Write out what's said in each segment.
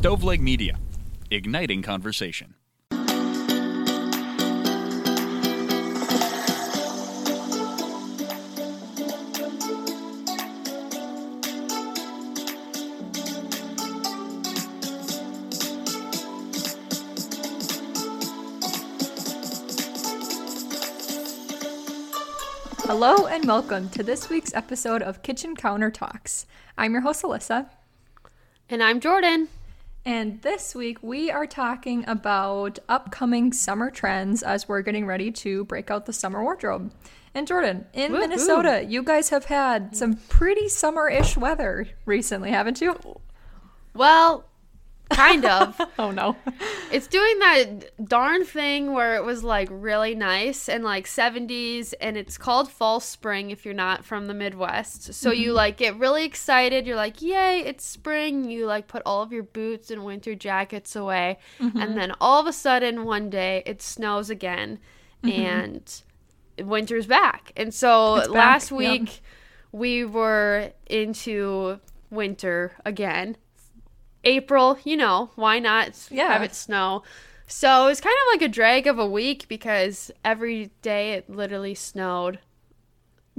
Stoveleg Media, igniting conversation. Hello and welcome to this week's episode of Kitchen Counter Talks. I'm your host, Alyssa. And I'm Jordan. And this week we are talking about upcoming summer trends as we're getting ready to break out the summer wardrobe. And Jordan, in Woo-hoo. Minnesota, you guys have had some pretty summer ish weather recently, haven't you? Well, kind of. Oh no. it's doing that darn thing where it was like really nice and like 70s and it's called fall spring if you're not from the Midwest. So you mm-hmm. like get really excited. You're like, "Yay, it's spring." You like put all of your boots and winter jackets away. Mm-hmm. And then all of a sudden one day it snows again mm-hmm. and winter's back. And so back, last yep. week we were into winter again. April, you know, why not Yeah. have it snow? So it was kind of like a drag of a week because every day it literally snowed.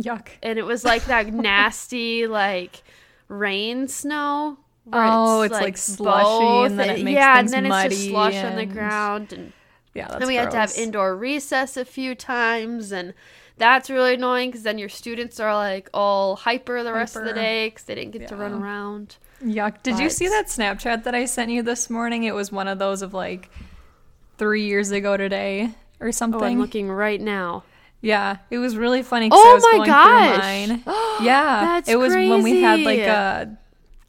Yuck. And it was like that nasty, like rain snow. Oh, it's, like, slushy both- and then it makes yeah, things and then it's just slush on the ground. And Yeah, that's then we had to have indoor recess a few times, and that's really annoying because then your students are like all hyper the rest of the day because they didn't get to run around. Yuck. Did you see that Snapchat that I sent you this morning? It was one of those of like three years ago today or something. Oh, I'm looking right now. Yeah, it was really funny. Oh I was my going gosh. Mine. yeah, That's it was when we had like a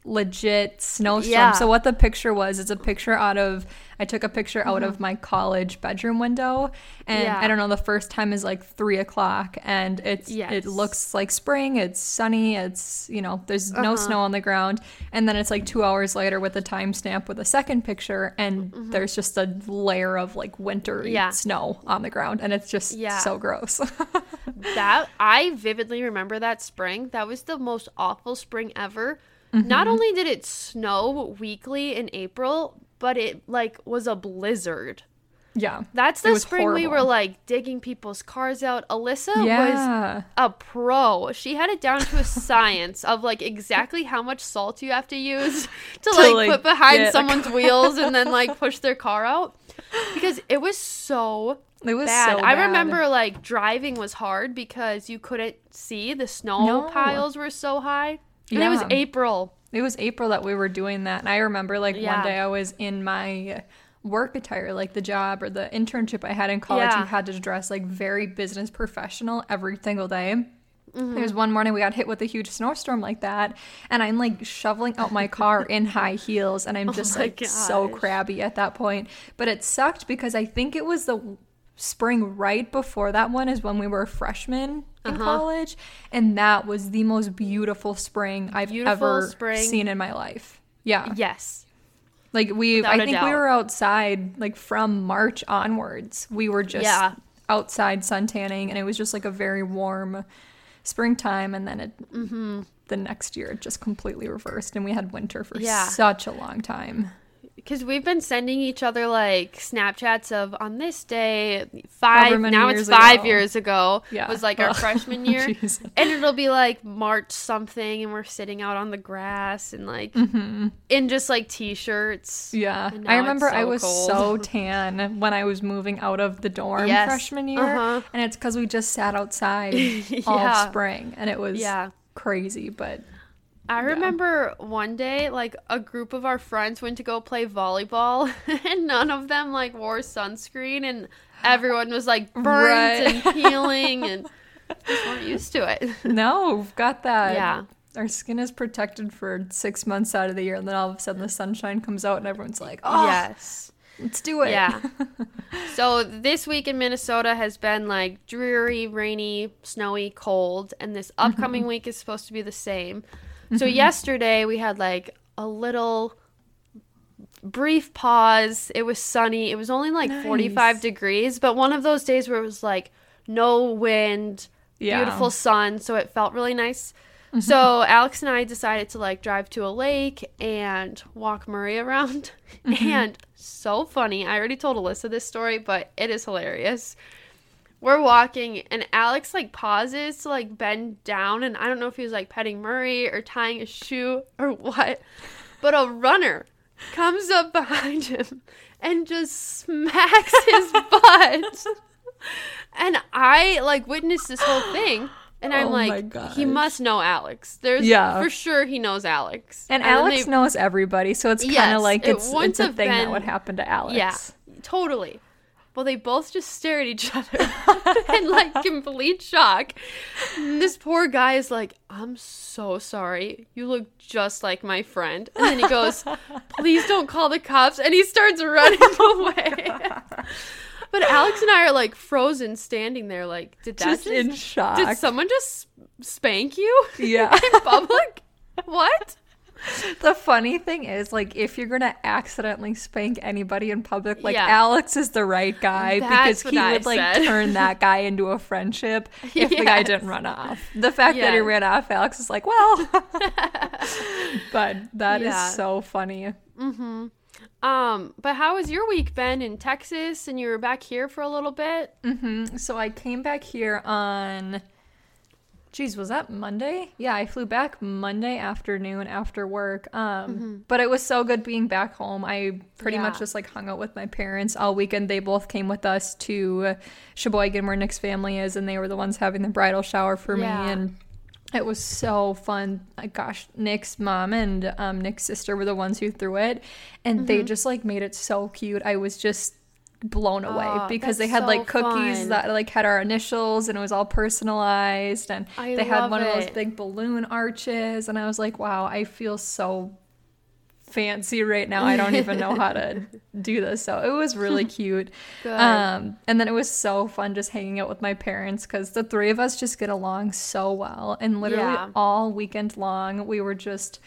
legit snowstorm. Yeah. So what the picture was, it's a picture out of. I took a picture out Mm-hmm. of my college bedroom window, and Yeah. I don't know. The first time is like three o'clock, and it's Yes. it looks like spring. It's sunny. It's you know there's no Uh-huh. snow on the ground, and then it's like two hours later with a timestamp with a second picture, and there's just a layer of like wintry Mm-hmm. Yeah. snow on the ground, and it's just Yeah. so gross. That I vividly remember that spring. That was the most awful spring ever. Not mm-hmm. only did it snow weekly in April, but it like was a blizzard. yeah. That's the spring we were like digging people's cars out. Alyssa was a pro. She had it down to a science of like exactly how much salt you have to use to, like, like, put behind someone's wheels and then like push their car out. Because it was so It was bad. so I bad. remember like driving was hard because you couldn't see the snow No. piles were so high. And it was April. It was April that we were doing that. And I remember like one day I was in my work attire, like the job or the internship I had in college. Yeah. You had to dress like very business professional every single day. Mm-hmm. There was one morning we got hit with a huge snowstorm like that, and I'm like shoveling out my car in high heels, and I'm just Oh like so crabby at that point. But it sucked because I think it was the spring right before that one is when we were freshmen in Uh-huh. college, and that was the most beautiful spring I've Beautiful ever spring. seen in my life. Yeah, Yes. like we, Without I think we were outside like from March onwards. We were just Yeah. outside sun tanning, and it was just like a very warm springtime. And then it, Mm-hmm. the next year, it just completely reversed, and we had winter for Yeah. such a long time. Because we've been sending each other like Snapchats of on this day five now it's five ago. years ago Yeah. was like our freshman year and it'll be like March something and we're sitting out on the grass and like in just like t-shirts Mm-hmm. Yeah, I remember it's I was cold. so tan when I was moving out of the dorm Yes. freshman year, Uh-huh. and it's because we just sat outside Yeah. all spring, and it was Yeah. crazy. But I remember one day, like a group of our friends went to go play volleyball, and none of them like wore sunscreen, and everyone was like burnt Right. and peeling, and just weren't used to it. no, we've got that. Yeah. Our skin is protected for six months out of the year, and then all of a sudden the sunshine comes out, and everyone's like, "Oh, Yes. let's do it." Yeah. so this week in Minnesota has been like dreary, rainy, snowy, cold, and this mm-hmm. upcoming week is supposed to be the same. So mm-hmm. yesterday we had like a little brief pause. It was sunny. It was only like 45 degrees, but one of those days where it was like no wind, Yeah. beautiful sun, so it felt really nice. Mm-hmm. So Alex and I decided to like drive to a lake and walk Murray around. Mm-hmm. And so funny. I already told Alyssa this story, but it is hilarious. We're walking and Alex like pauses to like bend down and I don't know if he was like petting Murray or tying a shoe or what. But a runner comes up behind him and just smacks his butt. And I like witnessed this whole thing. And I'm Oh like, he must know Alex. There's Yeah. for sure he knows Alex. And, then Alex they- knows everybody, so it's kind Yes, of like it's, it's a thing that would happen to Alex. Yeah, totally. Well, they both just stare at each other in like complete shock. And this poor guy is like, I'm so sorry. You look just like my friend. And then he goes, Please don't call the cops. And he starts running away. but Alex and I are like frozen, standing there, like, Did that Just just, in shock. did someone just spank you yeah. in public? what? the funny thing is, like, if you're gonna accidentally spank anybody in public, like Yeah. Alex is the right guy That's because he I would like turn that guy into a friendship if the guy didn't run off. The fact that he ran off, Alex is like, well, but that is Yeah. so funny. Um, but how has your week been in Texas and you were back here for a little bit? Mm-hmm. So I came back here on. Geez, was that Monday? Yeah, I flew back Monday afternoon after work. Um, but it was so good being back home. I pretty Yeah. much just like hung out with my parents all weekend. They both came with us to Sheboygan, where Nick's family is, and they were the ones having the bridal shower for Yeah. me. And it was so fun. Uh, Gosh, Nick's mom and um, Nick's sister were the ones who threw it, and Mm-hmm. they just like made it so cute. I was just blown away Oh, because they had so like cookies fun. that like had our initials and it was all personalized and I they had one of those big balloon arches and I was like, wow, I feel so fancy right now. I don't even know how to do this. So it was really cute. Um, and then it was so fun just hanging out with my parents because the three of us just get along so well. And literally Yeah. all weekend long, we were just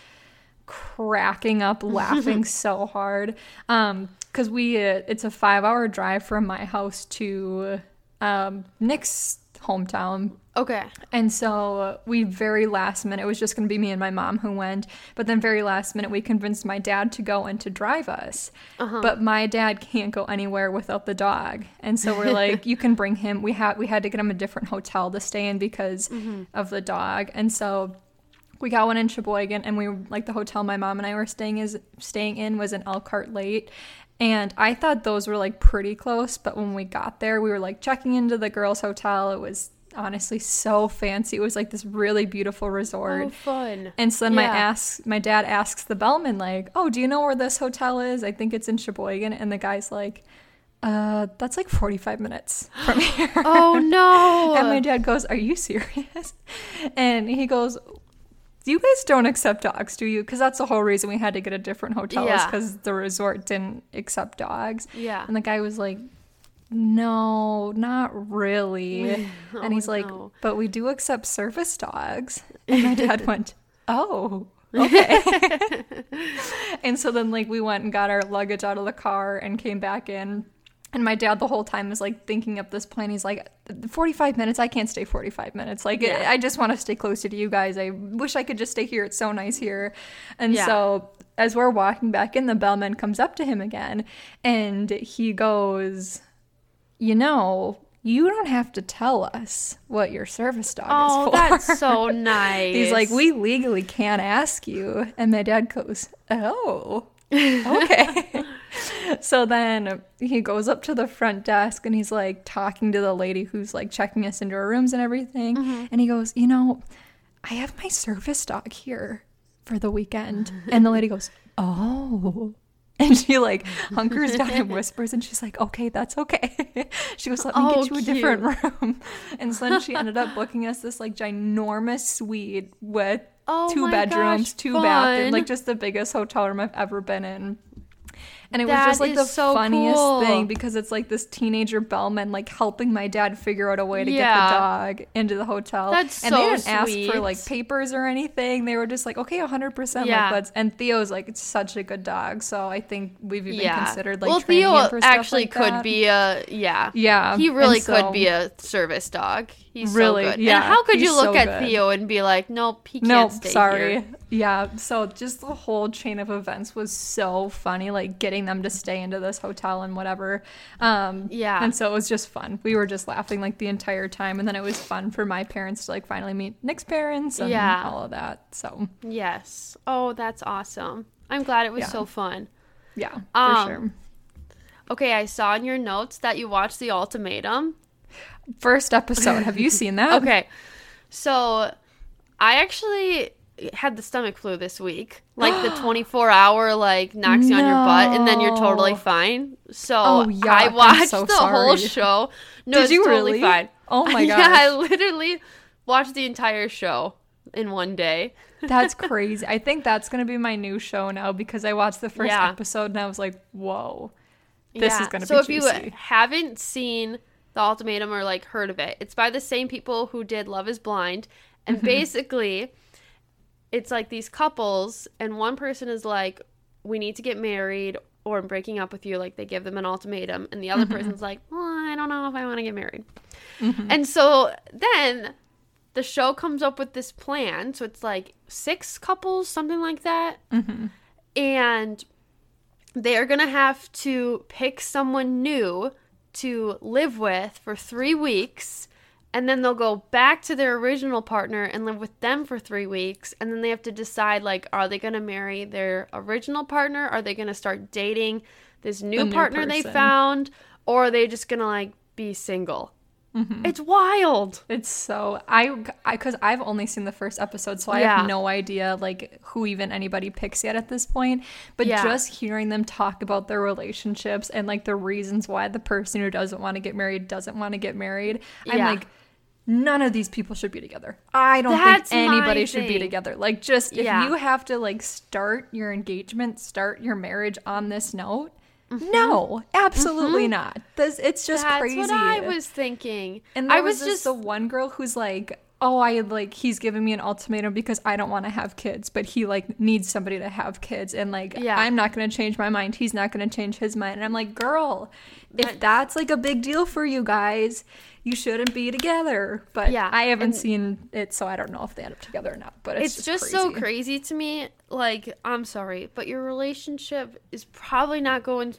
cracking up, laughing so hard. Um, because we, uh, it's a five hour drive from my house to um, Nick's hometown. Okay. And so uh, we very last minute, it was just going to be me and my mom who went. But then very last minute, we convinced my dad to go and to drive us. But my dad can't go anywhere without the dog. And so we're like, you can bring him. We had we had to get him a different hotel to stay in because of the dog. And so we got one in Sheboygan, and we like the hotel my mom and I were staying is staying in was in Elkhart Lake. And I thought those were like pretty close, but when we got there, we were like checking into the girls' hotel. It was honestly so fancy. It was like this really beautiful resort. Oh, fun. And so then my ask my dad asks the bellman like, "Oh, do you know where this hotel is? I think it's in Sheboygan." And the guy's like, "Uh, that's like 45 minutes from here." Oh no. and my dad goes, "Are you serious?" And he goes, "You guys don't accept dogs, do you? Because that's the whole reason we had to get a different hotel is Yeah. because the resort didn't accept dogs." Yeah. And the guy was like, "No, not really." and oh, he's like, no. "But we do accept service dogs." And my dad went, "Oh." okay. and so then like we went and got our luggage out of the car and came back in. And my dad the whole time is like thinking up this plan. He's like, 45 minutes? I can't stay 45 minutes. Like, Yeah. I just want to stay closer to you guys. I wish I could just stay here. It's so nice here. And Yeah. so as we're walking back in, the bellman comes up to him again and he goes, You know, you don't have to tell us what your service dog Oh, is for. that's so nice. He's like, we legally can't ask you. And my dad goes, oh, okay. so then he goes up to the front desk and he's like talking to the lady who's like checking us into our rooms and everything. Mm-hmm. And he goes, you know, I have my service dog here for the weekend. And the lady goes, oh. And she like hunkers down and whispers, and she's like, "Okay, that's okay." she goes, "Let me Oh, get you a different room." And so then she ended up booking us this like ginormous suite with Oh two bedrooms, gosh, two fun. bathrooms, like just the biggest hotel room I've ever been in. And it That was just like the so funniest cool. thing because it's like this teenager bellman like helping my dad figure out a way to get the dog into the hotel. That's and they didn't ask for like papers or anything. They were just like, okay, 100%. Yeah. Like, let's. And Theo's like, it's such a good dog. So I think we've even yeah. considered like well, training Theo him for stuff actually like could that. be a yeah. Yeah, He really and could be a service dog. He's Really, so good. yeah, and how could you look so at good. Theo and be like, nope, he can't Nope, stay sorry. here. Yeah, so just the whole chain of events was so funny, like getting them to stay into this hotel and whatever. Um, Yeah. and so it was just fun. We were just laughing like the entire time, and then it was fun for my parents to like finally meet Nick's parents and Yeah. all of that. So Yes. Oh, that's awesome. I'm glad it was Yeah. so fun. yeah, for Um, sure. Okay, I saw in your notes that you watched The Ultimatum. First episode. Have you seen that? Okay. So I actually had the stomach flu this week. Like the 24 hour like knocks you on your butt and then you're totally fine. So Oh, yuck, I watched so the whole show. No, Did it's you totally really? fine. Oh my yeah, I literally watched the entire show in one day. That's crazy. I think that's gonna be my new show now because I watched the first Yeah. episode and I was like, whoa, this is gonna so be So if juicy. you haven't seen the ultimatum or like heard of it. It's by the same people who did love is blind. And Mm-hmm. basically it's like these couples and one person is like we need to get married or I'm breaking up with you like they give them an ultimatum and the other Mm-hmm. person's like well i don't know if i want to get married. And so then the show comes up with this plan. So it's like six couples something like that. And they are going to have to pick someone new to live with for three weeks and then they'll go back to their original partner and live with them for three weeks and then they have to decide like are they going to marry their original partner? Are they going to start dating this new, new partner they found? Or are they just going to like be single Mm-hmm. it's wild It's so I I because I've only seen the first episode, so I Yeah. have no idea like who even anybody picks yet at this point. But Yeah. just hearing them talk about their relationships and like the reasons why the person who doesn't want to get married doesn't want to get married, I'm like. None of these people should be together. I don't That's think anybody should be together. Like, just if you have to like start your engagement, start your marriage on this note, no, absolutely not. This it's just Mm-hmm. that's crazy. what i was thinking And i was, was just just the one girl who's like, "Oh, I like he's giving me an ultimatum because I don't want to have kids, but he like needs somebody to have kids, and like Yeah. I'm not going to change my mind. He's not going to change his mind." And I'm like, "Girl, if That's- that's like a big deal for you guys, you shouldn't be together." But Yeah, I haven't seen it, so I don't know if they end up together or not. But it's, it's, just, so crazy to me. Like, I'm sorry, but your relationship is probably not going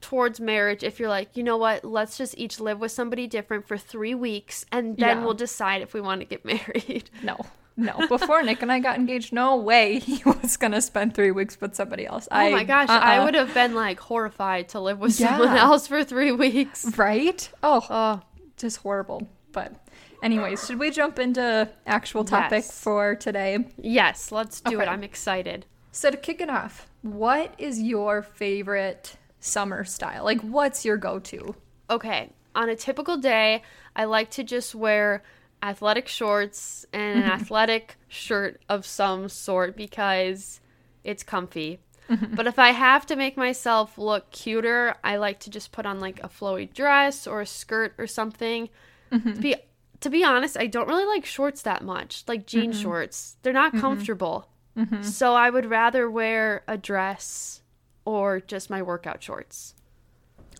towards marriage if you're like, you know what, let's just each live with somebody different for three weeks and then Yeah. we'll decide if we want to get married. No. No, before Nick and I got engaged, no way he was gonna spend three weeks with somebody else. oh my gosh, I uh-uh. would have been like horrified to live with Yeah. someone else for three weeks. right. Oh, Oh, just horrible. But anyways, should we jump into actual topic Yes. for today? yes, let's do it. I'm excited. So to kick it off, what is your favorite summer style? Like what's your go-to? Okay, on a typical day, I like to just wear athletic shorts and an athletic shirt of some sort because it's comfy. Mm-hmm. But if I have to make myself look cuter, I like to just put on like a flowy dress or a skirt or something. Mm-hmm. To be to be honest, I don't really like shorts that much, like jean shorts. They're not comfortable. Mm-hmm. So I would rather wear a dress or just my workout shorts.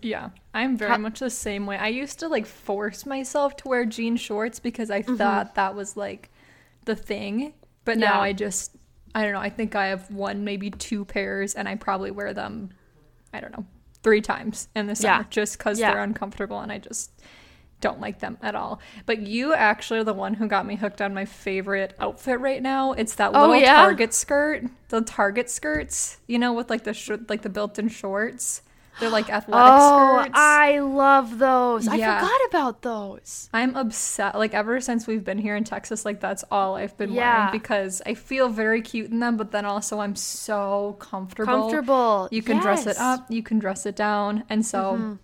Yeah, I'm very How- much the same way. I used to like force myself to wear jean shorts because I mm-hmm. thought that was like the thing. But now Yeah. I just I don't know, I think I have one maybe two pairs and I probably wear them I don't know, 3 times in the summer Yeah. just cuz Yeah. they're uncomfortable and I just don't like them at all. But you actually are the one who got me hooked on my favorite outfit right now. It's that Oh, little yeah? Target skirt, the Target skirts, you know, with like the sh- like the built-in shorts. They're like athletic Oh, skirts. I love those. I forgot about those. I'm obsessed. Like ever since we've been here in Texas, like that's all I've been Yeah. wearing because I feel very cute in them, but then also I'm so comfortable. Comfortable. You can dress it Mm-hmm. up, you can dress it down, and so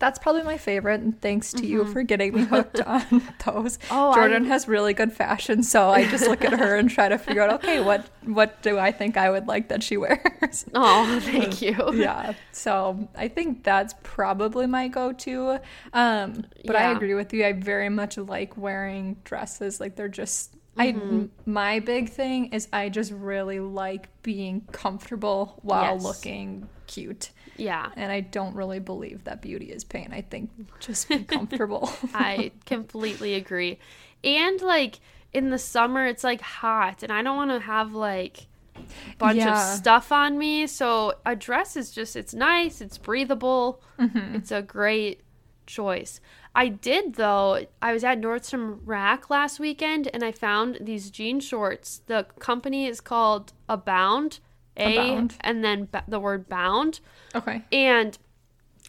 that's probably my favorite. And thanks to you for getting me hooked on those. Mm-hmm. Oh, Jordan I- has really good fashion, so I just look at her and try to figure out, okay, what what do I think I would like that she wears? Oh, thank you. yeah. So I think that's probably my go-to. Um, but I agree with you. I very much like wearing dresses. Like they're just. I Mm-hmm. my big thing is I just really like being comfortable while Yes. looking cute. Yeah. And I don't really believe that beauty is pain. I think just be comfortable. I completely agree. And like in the summer it's like hot and I don't want to have like bunch Yeah. of stuff on me. So a dress is just it's nice, it's breathable. Mm-hmm. It's a great choice. I did though. I was at Nordstrom Rack last weekend and I found these jean shorts. The company is called Abound. A Abound. and then ba- the word bound. okay. And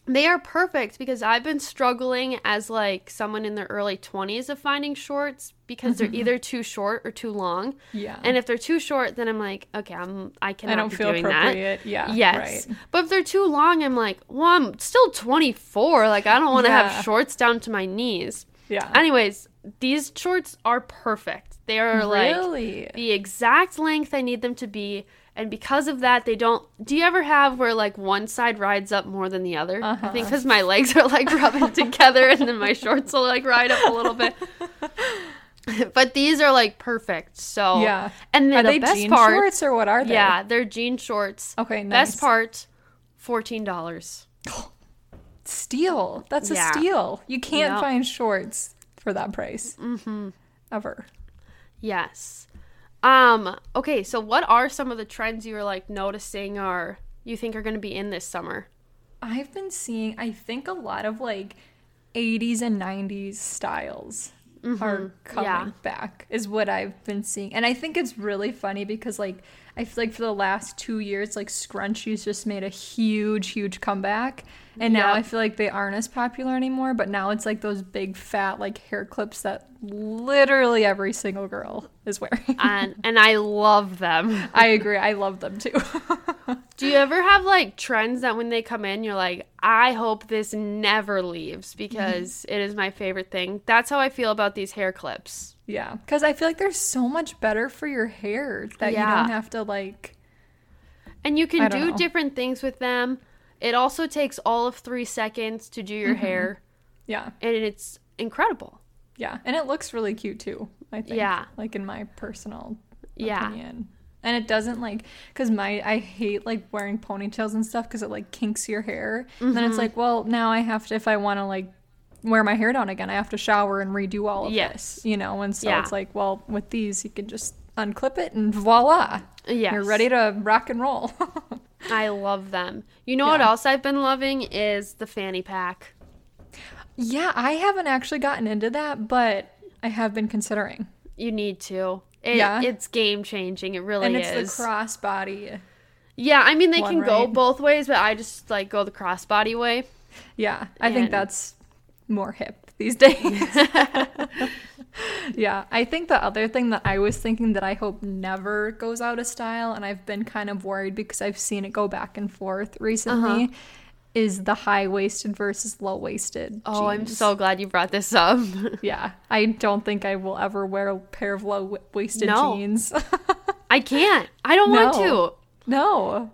they are perfect because I've been struggling as like someone in their early 20s of finding shorts because they're either too short or too long. Yeah. And if they're too short, then I'm like, okay, I'm I cannot I don't be feel doing appropriate. that. Yeah. Yes. Right. But if they're too long, I'm like, well, I'm still 24. Like I don't want to Yeah. have shorts down to my knees. Yeah. Anyways, these shorts are perfect. They are like really? the exact length I need them to be. And because of that, they don't. Do you ever have where like one side rides up more than the other? I Uh-huh. think because my legs are like rubbing together and then my shorts will like ride up a little bit. but these are like perfect. So Yeah. And then Are the they best jean part, shorts or what are they? yeah, they're jean shorts. Okay, nice. Best part, fourteen dollars. Steal. That's a Yeah. steal. You can't Yep. find shorts for that price. Mm-hmm. Ever. Yes. Um. Okay. So, what are some of the trends you were like noticing, or you think are going to be in this summer? I've been seeing, I think, a lot of like 80s and 90s styles are coming yeah. back, is what I've been seeing. And I think it's really funny because, like, I feel like for the last two years, like, scrunchies just made a huge, huge comeback. And now Yep. I feel like they aren't as popular anymore, but now it's like those big, fat, like, hair clips that literally every single girl is wearing. and and I love them. I agree. I love them too. Do you ever have like trends that when they come in, you're like, I hope this never leaves because mm-hmm. it is my favorite thing. That's how I feel about these hair clips. Yeah, because I feel like they're so much better for your hair that you don't have to like. And you can don't know. different things with them. It also takes all of three seconds to do Mm-hmm. your hair, Yeah, and it's incredible. yeah, and it looks really cute too. I think. Yeah. like in my personal Yeah. opinion. And it doesn't like because my I hate like wearing ponytails and stuff because it like kinks your hair. And then it's Mm-hmm. like, well, now I have to if I want to like wear my hair down again, I have to shower and redo all of Yes. this, you know. And so Yeah. it's like, well, with these you can just unclip it and voila, Yes. you're ready to rock and roll. I love them. You know what else I've been loving is the fanny pack. Yeah, I haven't actually gotten into that, but I have been considering. You need to. It, Yeah. It's game changing. It really is. and it's is. the crossbody. yeah, I mean they can go both ways, but I just like go the crossbody way. Yeah, I think that's more hip these days. yeah, I think the other thing that I was thinking that I hope never goes out of style, and I've been kind of worried because I've seen it go back and forth recently, Uh-huh. is the high waisted versus low waisted. Oh, I'm so glad you brought this up. Yeah, I don't think I will ever wear a pair of low waisted No. jeans. I can't. I don't want to. no.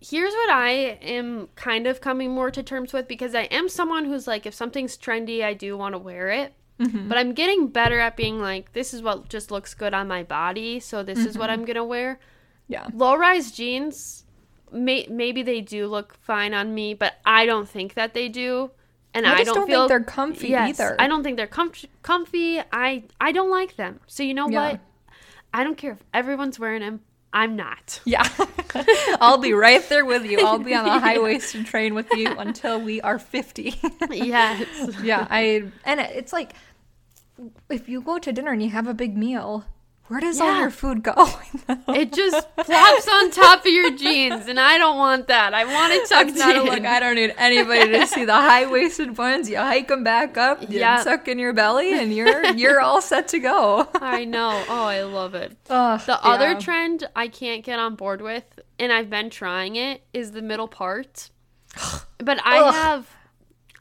Here's what I am kind of coming more to terms with because I am someone who's like, if something's trendy, I do want to wear it. Mm-hmm. But I'm getting better at being like, this is what just looks good on my body, so this is Mm-hmm. what I'm gonna wear. Yeah. Low rise jeans, may- maybe they do look fine on me, but I don't think that they do. And I I, don't, don't think feel they're comfy yes, either. I don't think they're comf- comfy. I I don't like them. So you know Yeah. what? I don't care if everyone's wearing them. I'm not. Yeah. I'll be right there with you. I'll be on a high waisted train with you until we are 50. yes. yeah. I, and it's like, if you go to dinner and you have a big meal, where does all your food go? It just flops on top of your jeans, and I don't want that. I want it tucked not in. look. I don't need anybody to see the high waisted ones. You hike them back up, you Yeah. tuck in your belly, and you're you're all set to go. I know. Oh, I love it. Ugh, The other trend I can't get on board with, and I've been trying it, is the middle part. But I Ugh. have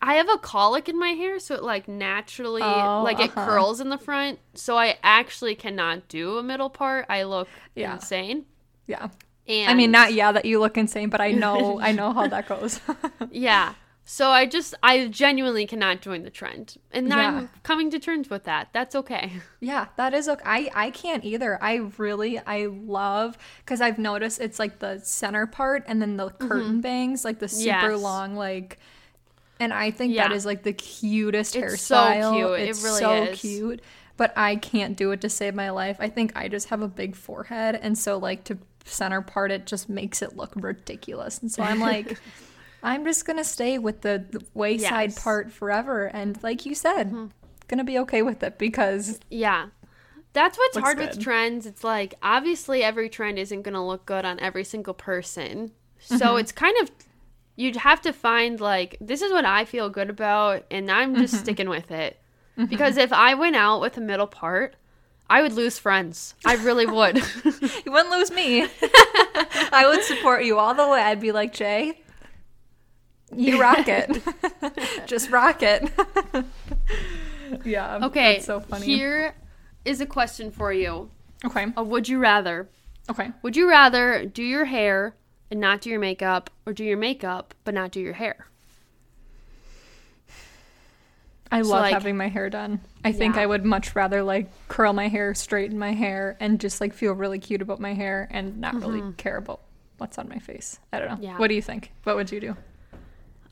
I have a colic in my hair, so it like naturally Oh, like it uh-huh. curls in the front. So I actually cannot do a middle part. I look Yeah. insane. Yeah. And I mean, not yeah that you look insane, but I know I know how that goes. yeah. So I just I genuinely cannot join the trend, and Yeah. I'm coming to terms with that. That's okay. yeah, that is okay. I I can't either. I really I love because I've noticed it's like the center part and then the curtain bangs, like the super Mm-hmm. Yes. long like. And I think that Yeah. is like the cutest hairstyle. It's so hairstyle. cute. It It's really so is. cute. But I can't do it to save my life. I think I just have a big forehead, and so like to center part it just makes it look ridiculous. And so I'm like, I'm just gonna stay with the, the wayside Yes. Mm-hmm. part forever. And like you said, gonna be okay with it because Yeah. That's what's hard good. with trends. It's like obviously every trend isn't going to look good on every single person. So Mm-hmm. it's kind of you'd have to find like this is what I feel good about and I'm just Mm-hmm. sticking with it. Because if I went out with a middle part, I would lose friends. I really would. you wouldn't lose me. I would support you all the way. I'd be like, Jay, you rock it. just rock it. yeah. okay. That's so funny. Here is a question for you. Okay. A would you rather? Okay. Would you rather do your hair and not do your makeup or do your makeup but not do your hair? I So, love like- having my hair done. I think Yeah. I would much rather like curl my hair, straighten my hair, and just like feel really cute about my hair and not really care about what's on my face. I don't know. Mm-hmm. Yeah. What do you think? What would you do?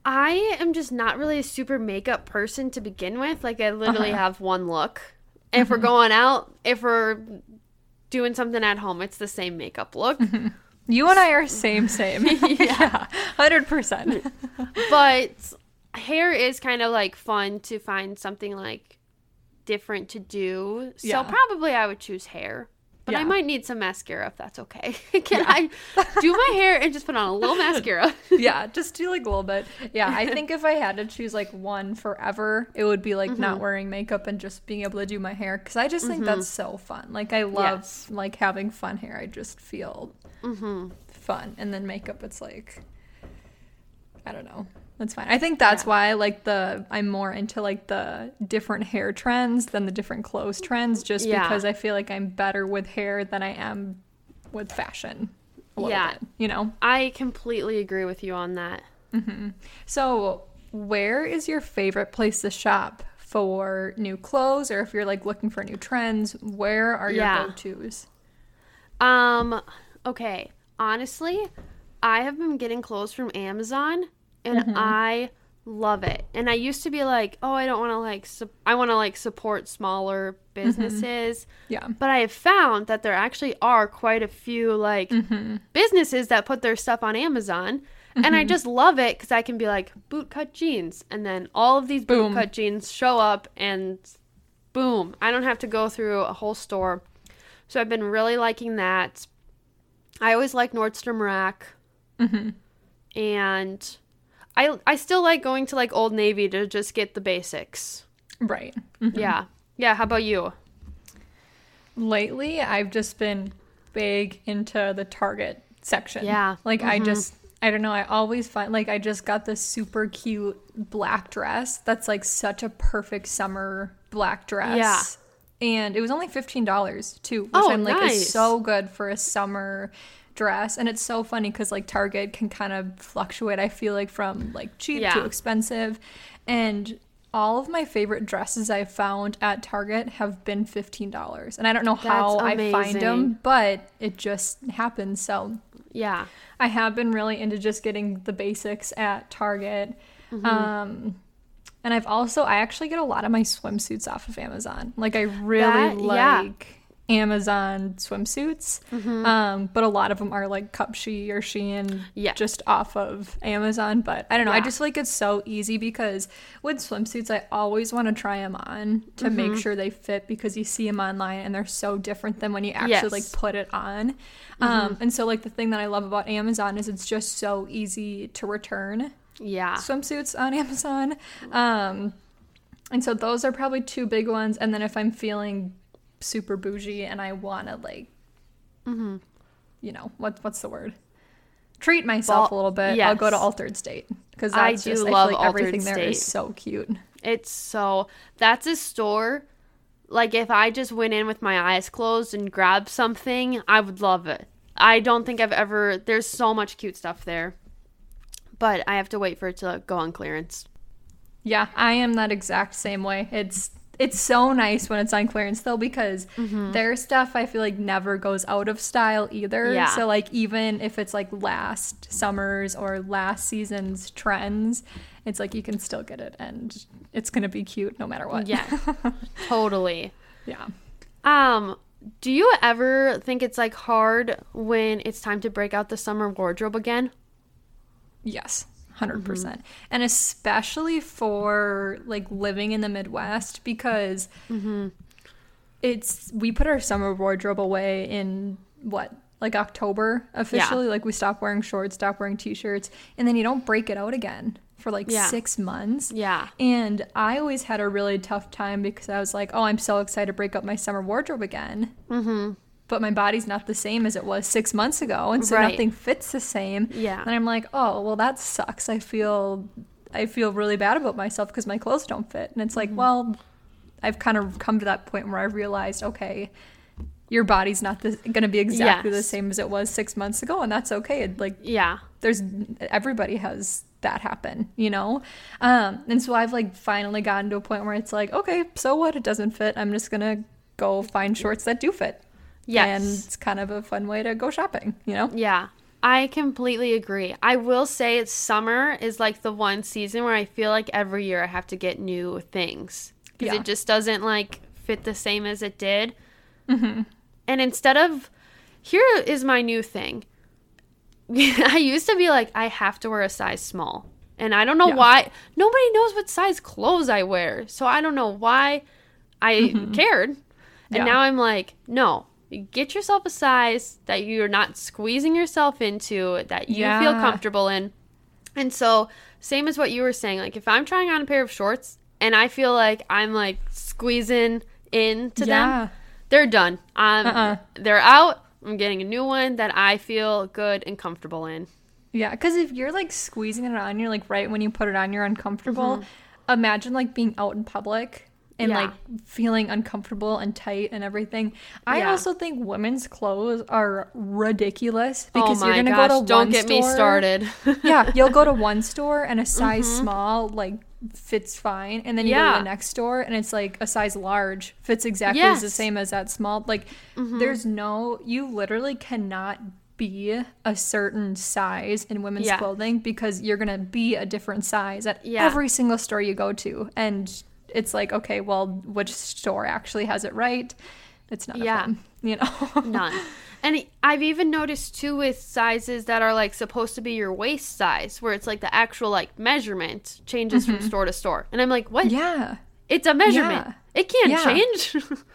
I am just not really a super makeup person to begin with. Like I literally Uh-huh. have one look. And Mm-hmm. if we're going out, if we're doing something at home, it's the same makeup look. You and I are same, same. yeah, hundred percent. but hair is kind of like fun to find something like different to do. So Yeah. probably I would choose hair. But I might need some mascara if that's okay. Can I do my hair and just put on a little mascara? yeah, just do like a little bit. Yeah, I think if I had to choose like one forever, it would be like Mm-hmm. not wearing makeup and just being able to do my hair because I just think that's so fun. Like I love Yes. like having fun hair. I just feel mm-hmm. fun, and then makeup, it's like I don't know. That's fine. I think that's Yeah. why like the I'm more into like the different hair trends than the different clothes trends, just Yeah. because I feel like I'm better with hair than I am with fashion. A Yeah. bit, you know. I completely agree with you on that. So, where is your favorite place to shop for new clothes or if you're like looking for new trends, where are your Yeah. go-tos? Um, okay. Honestly, I have been getting clothes from Amazon and Mm-hmm. I love it. And I used to be like, "Oh, I don't want to like su- I want to like support smaller Mm-hmm. businesses." Yeah. But I have found that there actually are quite a few like Mm-hmm. businesses that put their stuff on Amazon. And I just love it because I can be like bootcut jeans, and then all of these boot Boom. cut jeans show up, and boom, I don't have to go through a whole store. So I've been really liking that. I always like Nordstrom Rack, Mm-hmm. and I I still like going to like Old Navy to just get the basics. Right. Yeah, yeah. How about you? Lately, I've just been big into the Target section. Yeah. Like I just I don't know, I always find like I just got this super cute black dress that's like such a perfect summer black dress. Yeah. And it was only $15 too, which Oh, I'm like nice. is so good for a summer dress and it's so funny cuz like Target can kind of fluctuate I feel like from like cheap to expensive and all of my favorite dresses I've found at Target have been $15. And I don't know how I find them, but it just happens. So Yeah, I have been really into just getting the basics at Target. Mm-hmm. Um, and I've also, I actually get a lot of my swimsuits off of Amazon. Like, I really That- yeah. like Amazon swimsuits. Mm-hmm. Um, but a lot of them are like Cupshe or Shein Yeah. just off of Amazon. But I don't know. I just feel like it's so easy because with swimsuits, I always want to try them on to make Mm-hmm. sure they fit because you see them online and they're so different than when you actually like put it on. Um, and so like the thing that I love about Amazon is it's just so easy to return yeah, swimsuits on Amazon. Um, and so those are probably two big ones. And then if I'm feeling super bougie and I want to like, Mm-hmm. you know, what what's the word? treat myself Ball- a little bit, I'll go to. Altered State because I do just love I like Altered everything there is so cute. It's so that's a store. Like if I just went in with my eyes closed and grabbed something, I would love it. I don't think I've ever. There's so much cute stuff there, but I have to wait for it to go on clearance. Yeah, I am that exact same way. It's it's so nice when it's on clearance though because their stuff I feel like never goes out of style either. Yeah. So like even if it's like last summer's or last season's trends, it's like you can still get it and it's gonna be cute no matter what. Yeah, totally. yeah. Um, do you ever think it's like hard when it's time to break out the summer wardrobe again? Yes. 100%. percent And especially for like living in the Midwest because it's we put our summer wardrobe away in what? Like October officially. Like we stop wearing shorts, stop wearing t-shirts, and then you don't break it out again for like Yeah. 6 months. Yeah. And I always had a really tough time because I was like, "Oh, I'm so excited to break up my summer wardrobe again." Mhm. But my body's not the same as it was 6 months ago, and so Right. nothing fits the same. Yeah. And I'm like, "Oh, well that sucks. I feel I feel really bad about myself because my clothes don't fit." And it's like, Mm-hmm. "Well, I've kind of come to that point where I realized, okay, your body's not going to be exactly the same as it was 6 months ago, and that's okay. It, like Yeah. there's everybody has that happen, you know? Um, and so I've like finally gotten to a point where it's like, okay, so what? It doesn't fit. I'm just gonna go find shorts that do fit. Yes. And it's kind of a fun way to go shopping, you know? Yeah, I completely agree. I will say it's summer is like the one season where I feel like every year I have to get new things because Yeah. it just doesn't like fit the same as it did. Mm-hmm. And instead of, here is my new thing. I used to be like, I have to wear a size small. And I don't know Yeah. why. Nobody knows what size clothes I wear. So I don't know why I cared. And Yeah. now I'm like, no, get yourself a size that you're not squeezing yourself into, that you feel comfortable in. And so, same as what you were saying, like if I'm trying on a pair of shorts and I feel like I'm like squeezing into Yeah. them, they're done. Um, Uh-uh. They're out. I'm getting a new one that I feel good and comfortable in. Yeah, because if you're like squeezing it on, you're like right when you put it on, you're uncomfortable. Mm-hmm. Imagine like being out in public and Yeah. like feeling uncomfortable and tight and everything. I Yeah. also think women's clothes are ridiculous Oh because my you're gonna gosh! go to don't get me started. yeah, you'll go to one store and a size mm-hmm. small like fits fine, and then you go to the next store and it's like a size large fits exactly as the same as that small. Like, mm-hmm. there's no, you literally cannot be a certain size in women's Yeah. clothing because you're gonna be a different size at Yeah. every single store you go to, and it's like, okay, well, which store actually has it right? It's not Yeah. them, you know. None. And I've even noticed too with sizes that are like supposed to be your waist size, where it's like the actual like measurement changes from mm-hmm. store to store. And I'm like, what? yeah. It's a measurement. Yeah. It can't Yeah. change.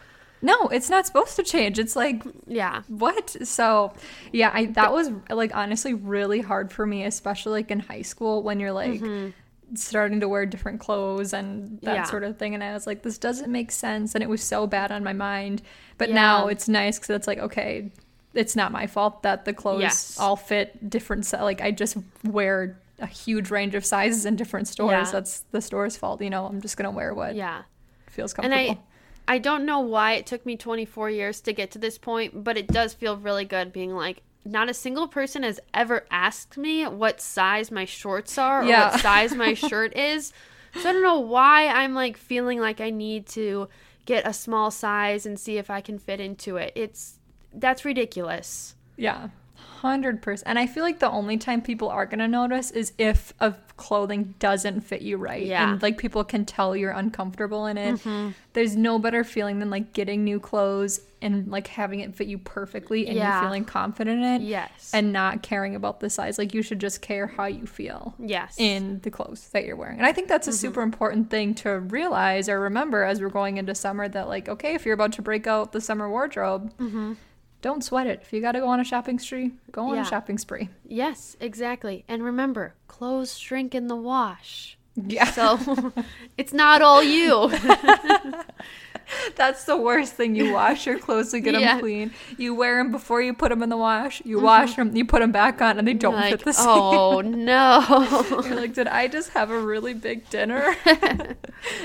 No, it's not supposed to change. It's like yeah. what so yeah i that was like honestly really hard for me especially like in high school when you're like mm-hmm. Starting to wear different clothes and that Yeah. sort of thing and i was like this doesn't make sense and it was so bad on my mind but now it's nice because it's like okay it's not my fault that the clothes Yes. all fit different like i just wear a huge range of sizes in different stores Yeah. that's the store's fault you know i'm just gonna wear what Yeah. feels comfortable. And I I don't know why it took me 24 years to get to this point, but it does feel really good being like not a single person has ever asked me what size my shorts are or Yeah. what size my shirt is. So I don't know why I'm like feeling like I need to get a small size and see if I can fit into it. It's that's ridiculous. Yeah, hundred percent. And I feel like the only time people are gonna notice is if a clothing doesn't fit you right, Yeah. and like people can tell you're uncomfortable in it. Mm-hmm. There's no better feeling than like getting new clothes and like having it fit you perfectly, and Yeah. you feeling confident in it, Yes. and not caring about the size. Like you should just care how you feel Yes. in the clothes that you're wearing. And I think that's a mm-hmm. super important thing to realize or remember as we're going into summer that like, okay, if you're about to break out the summer wardrobe, mm-hmm. Don't sweat it. If you got to go on a shopping spree, go on Yeah. a shopping spree. yes, exactly. And remember, clothes shrink in the wash. Yeah. So it's not all you. That's the worst thing. You wash your clothes to get Yeah. them clean. You wear them before you put them in the wash. You mm-hmm. wash them, you put them back on, and they don't like, fit the oh, same. oh no. You're like, did I just have a really big dinner?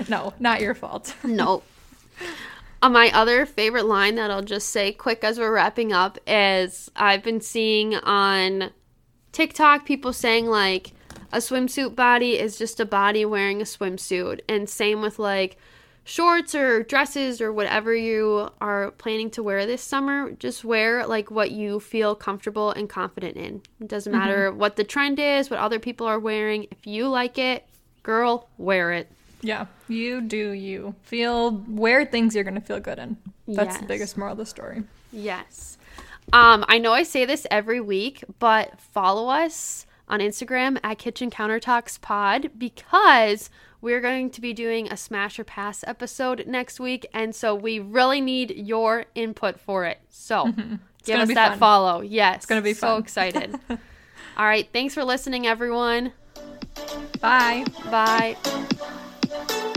no, not your fault. Nope. Uh, my other favorite line that I'll just say quick as we're wrapping up is I've been seeing on TikTok people saying like a swimsuit body is just a body wearing a swimsuit, and same with like shorts or dresses or whatever you are planning to wear this summer. Just wear like what you feel comfortable and confident in. It doesn't matter what the trend is, what other people are wearing. If you like it, girl, wear it. Yeah, you do you. Feel wear things you're gonna feel good in. That's the biggest moral of the story. Yes. Um, I know I say this every week, but follow us on Instagram at Kitchen Countertalks Pod because we're going to be doing a Smash or Pass episode next week, and so we really need your input for it. So give gonna us that fun. follow. Yes, it's gonna be so excited. All right, thanks for listening, everyone. Bye. Bye. Bye.